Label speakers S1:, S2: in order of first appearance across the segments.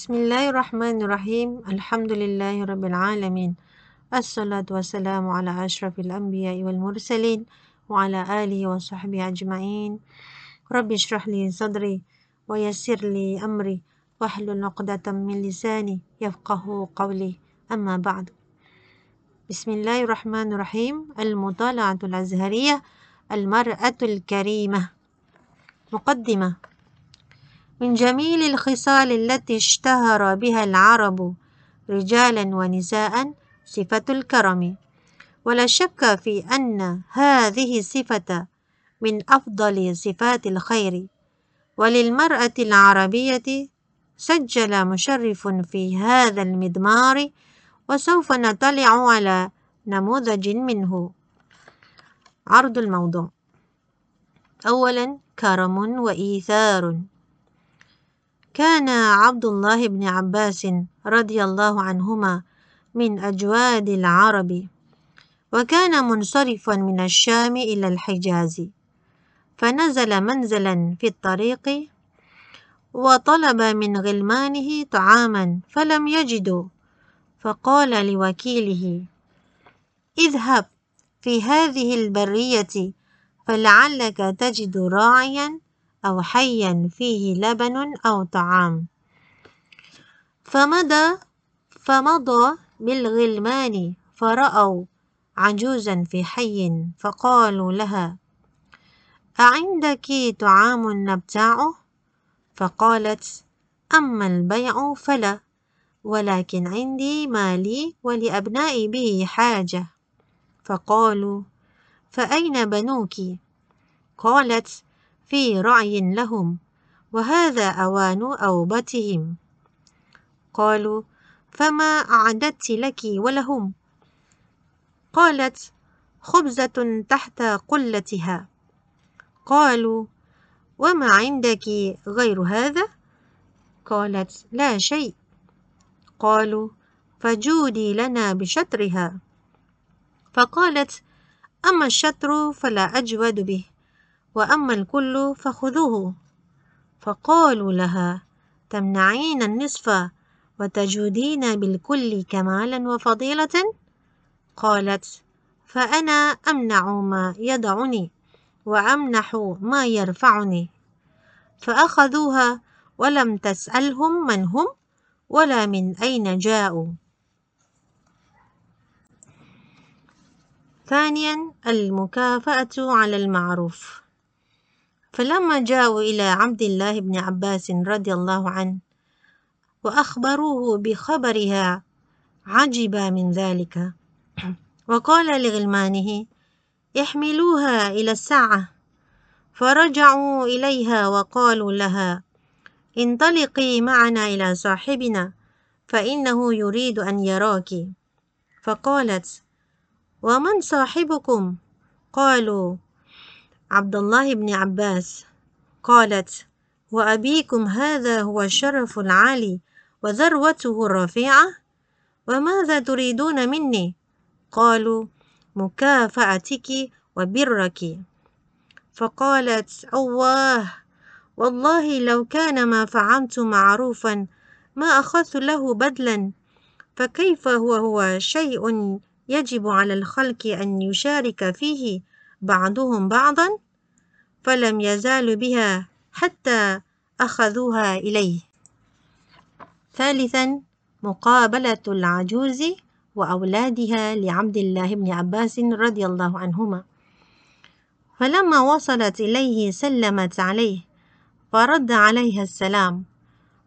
S1: بسم الله الرحمن الرحيم. الحمد لله رب العالمين. الصلاة والسلام على أشرف الأنبياء والمرسلين وعلى آله وصحبه أجمعين. رب اشرح لي صدري ويسر لي أمري واحلل عقدة من لساني يفقه قولي. أما بعد. بسم الله الرحمن الرحيم. المطالعة الأزهرية المرأة الكريمة. مقدمة. من جميل الخصال التي اشتهر بها العرب رجالا ونساء صفة الكرم. ولا شك في أن هذه الصفة من أفضل صفات الخير. وللمرأة العربية سجل مشرف في هذا المضمار وسوف نطلع على نموذج منه. عرض الموضوع. أولا كرم وإيثار. كان عبد الله بن عباس رضي الله عنهما من أجواد العرب وكان منصرفا من الشام إلى الحجاز. فنزل منزلا في الطريق وطلب من غلمانه طعاما فلم يجدوا فقال لوكيله اذهب في هذه البرية فلعلك تجد راعيا أو حيا فيه لبن أو طعام. فمضى فمضى بالغلمان فرأوا عجوزا في حي فقالوا لها أعندك طعام نبتاعه فقالت أما البيع فلا ولكن عندي مالي ولأبنائي به حاجة. فقالوا فأين بنوك؟ قالت في رعي لهم وهذا أوان أوبتهم. قالوا فما أعددت لك ولهم؟ قالت خبزة تحت قلتها. قالوا وما عندك غير هذا؟ قالت لا شيء. قالوا فجودي لنا بشطرها. فقالت أما الشطر فلا أجود به. وأما الكل فخذوه. فقالوا لها تمنعين النصف وتجودين بالكل كمالا وفضيلة؟ قالت فأنا أمنع ما يدعني وأمنح ما يرفعني. فأخذوها ولم تسألهم من هم ولا من أين جاءوا. ثانيا المكافأة على المعروف. فلما جاءوا إلى عبد الله بن عباس رضي الله عنه وأخبروه بخبرها عجب من ذلك. وقال لغلمانه احملوها إلى الساعة. فرجعوا إليها وقالوا لها انطلقي معنا إلى صاحبنا فإنه يريد أن يراك. فقالت ومن صاحبكم؟ قالوا عبد الله بن عباس قالت وأبيكم هذا هو الشرف العالي وذروته الرفيعة؟ وماذا تريدون مني؟ قالوا مكافأتك وبرك. فقالت الله والله لو كان ما فعلت معروفا ما أخذت له بدلا. فكيف هو هو شيء يجب على الخلق أن يشارك فيه بعضهم بعضا فلم يزالوا بها حتى أخذوها إليه. ثالثا مقابلة العجوز وأولادها لعبد الله بن عباس رضي الله عنهما. فلما وصلت إليه سلمت عليه فرد عليها السلام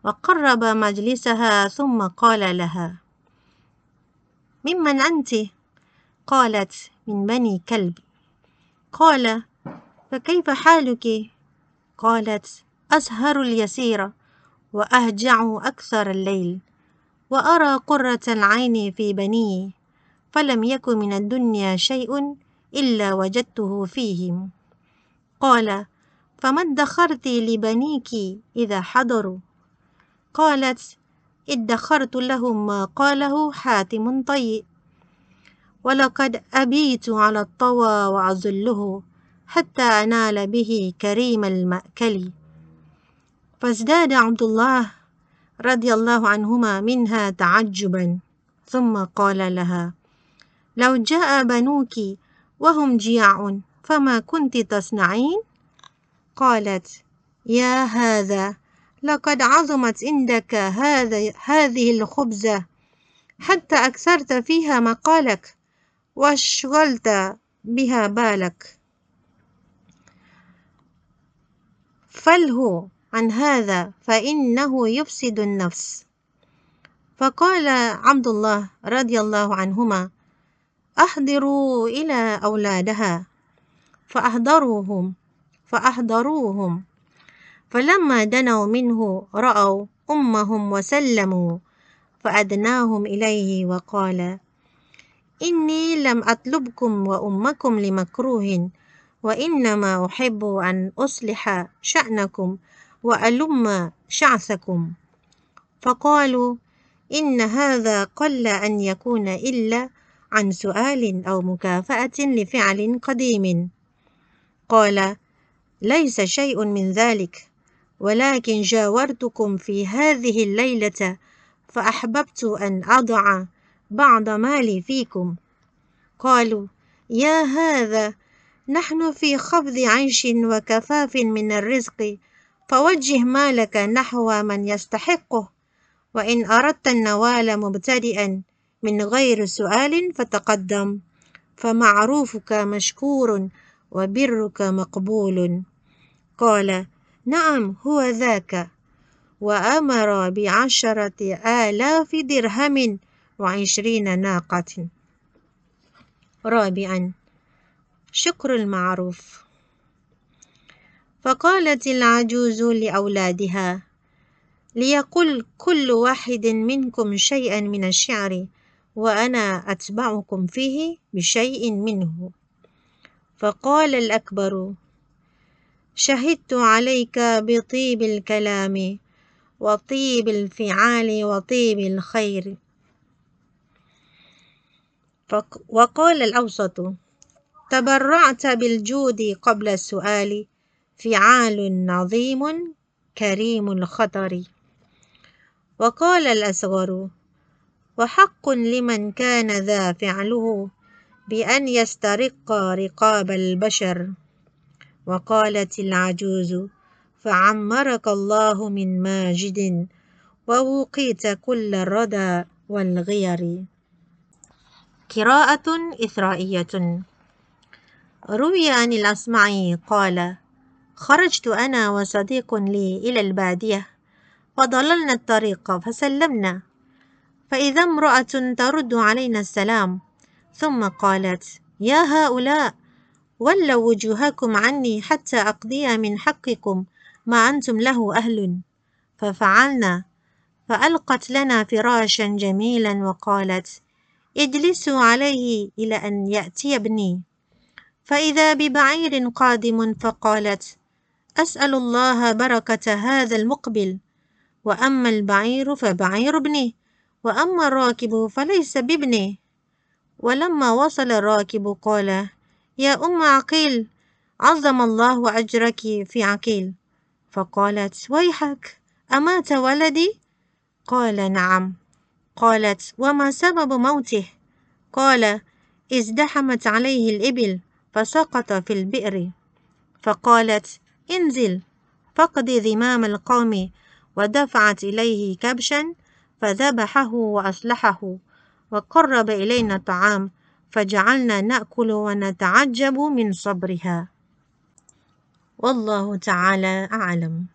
S1: وقرب مجلسها ثم قال لها ممن أنت؟ قالت من بني كلب. قال فكيف حالك؟ قالت أسهر اليسير وأهجع أكثر الليل وأرى قرة العين في بني فلم يكن من الدنيا شيء إلا وجدته فيهم. قال فما ادخرت لبنيك إذا حضروا قالت ادخرت لهم ما قاله حاتم طيب. ولقد أبيت على الطوى وأظله حتى أنال به كريم المأكل. فازداد عبد الله رضي الله عنهما منها تعجبا ثم قال لها لو جاء بنوك وهم جياع فما كنت تصنعين؟ قالت يا هذا لقد عظمت عندك هذا هذه الخبزة حتى أكثرت فيها مقالك. واشغلت بها بالك. فله عن هذا فإنه يفسد النفس. فقال عبد الله رضي الله عنهما أحضروا إلى أولادها فأحضروهم فأحضروهم. فلما دنوا منه رأوا أمهم وسلموا فأدناهم إليه وقال إني لم أطلبكم وأمكم لمكروه وإنما أحب أن أصلح شأنكم وألم شعثكم. فقالوا إن هذا قل أن يكون إلا عن سؤال أو مكافأة لفعل قديم. قال ليس شيء من ذلك ولكن جاورتكم في هذه الليلة فأحببت أن أضع بعض مالي فيكم. قالوا يا هذا نحن في خفض عيش وكفاف من الرزق فوجه مالك نحو من يستحقه. وإن أردت النوال مبتدئا من غير سؤال فتقدم فمعروفك مشكور وبرك مقبول. قال نعم هو ذاك. وأمر بعشرة آلاف درهم وعشرين ناقة. رابعا شكر المعروف. فقالت العجوز لأولادها ليقل كل واحد منكم شيئا من الشعر وأنا أتبعكم فيه بشيء منه. فقال الأكبر شهدت عليك بطيب الكلام وطيب الفعال وطيب الخير. وقال الأوسط تبرعت بالجود قبل السؤال فعال عظيم كريم الخطر. وقال الأصغر وحق لمن كان ذا فعله بأن يسترق رقاب البشر. وقالت العجوز فعمرك الله من ماجد ووقيت كل الردى والغير. قراءة إثرائية. روي عن الأصمعي قال خرجت أنا وصديق لي إلى البادية فضللنا الطريق فسلمنا فإذا امرأة ترد علينا السلام ثم قالت يا هؤلاء ولوا وجوهكم عني حتى أقضي من حقكم ما أنتم له أهل ففعلنا فألقت لنا فراشا جميلا وقالت اجلسوا عليه إلى أن يأتي ابني. فإذا ببعير قادم فقالت أسأل الله بركة هذا المقبل. وأما البعير فبعير ابني وأما الراكب فليس بابني. ولما وصل الراكب قال يا أم عقيل عظم الله أجرك في عقيل. فقالت ويحك أمات ولدي؟ قال نعم. قالت وما سبب موته؟ قال ازدحمت عليه الإبل فسقط في البئر. فقالت انزل فقد ذمام القوم ودفعت إليه كبشا فذبحه وأصلحه وقرب إلينا الطعام فجعلنا نأكل ونتعجب من صبرها. والله تعالى أعلم.